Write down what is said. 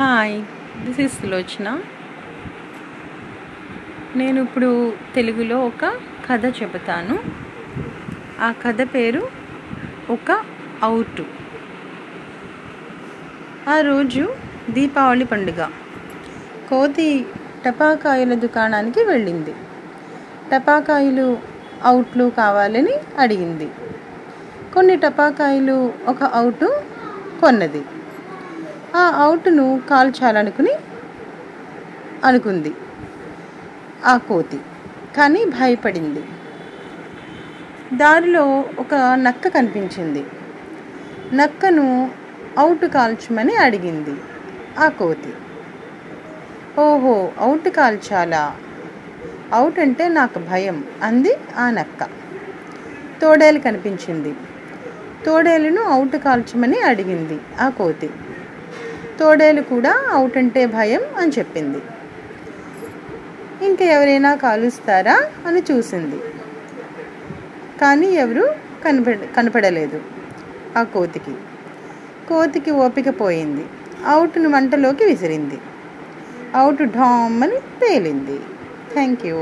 Hi this is Sulochana. నేను ఇప్పుడు తెలుగులో ఒక కథ చెబుతాను. ఆ కథ పేరు ఒక అవుటు ఆ రోజు దీపావళి పండుగ. కోతి టపాకాయల దుకాణానికి వెళ్ళింది. టపాకాయలు అవుట్లు కావాలని అడిగింది. కొన్ని టపాకాయలు ఒక అవుటు కొన్నది. ఆ అవుటును కాల్చాలనుకుని అనుకుంది. ఆ కోతి. కానీ భయపడింది. దారిలో ఒక నక్క కనిపించింది. నక్కను అవుట్ కాల్చమని అడిగింది ఆ కోతి. ఓహో అవుట్ కాల్చాలా? అవుట్ అంటే నాకు భయం అంది ఆ నక్క. తోడేలు కనిపించింది. తోడేలును అవుట్ కాల్చమని అడిగింది ఆ కోతి. తోడేలు కూడా అవుట్ అంటే భయం అని చెప్పింది. ఇంకా ఎవరైనా కాలుస్తారా అని చూసింది. కానీ ఎవరు కనపడ కనపడలేదు ఆ కోతికి. కోతికి ఓపిక పోయింది. అవుట్ను మంటలోకి విసిరింది. అవుట్ ఢామ్ అని పేలింది. Thank you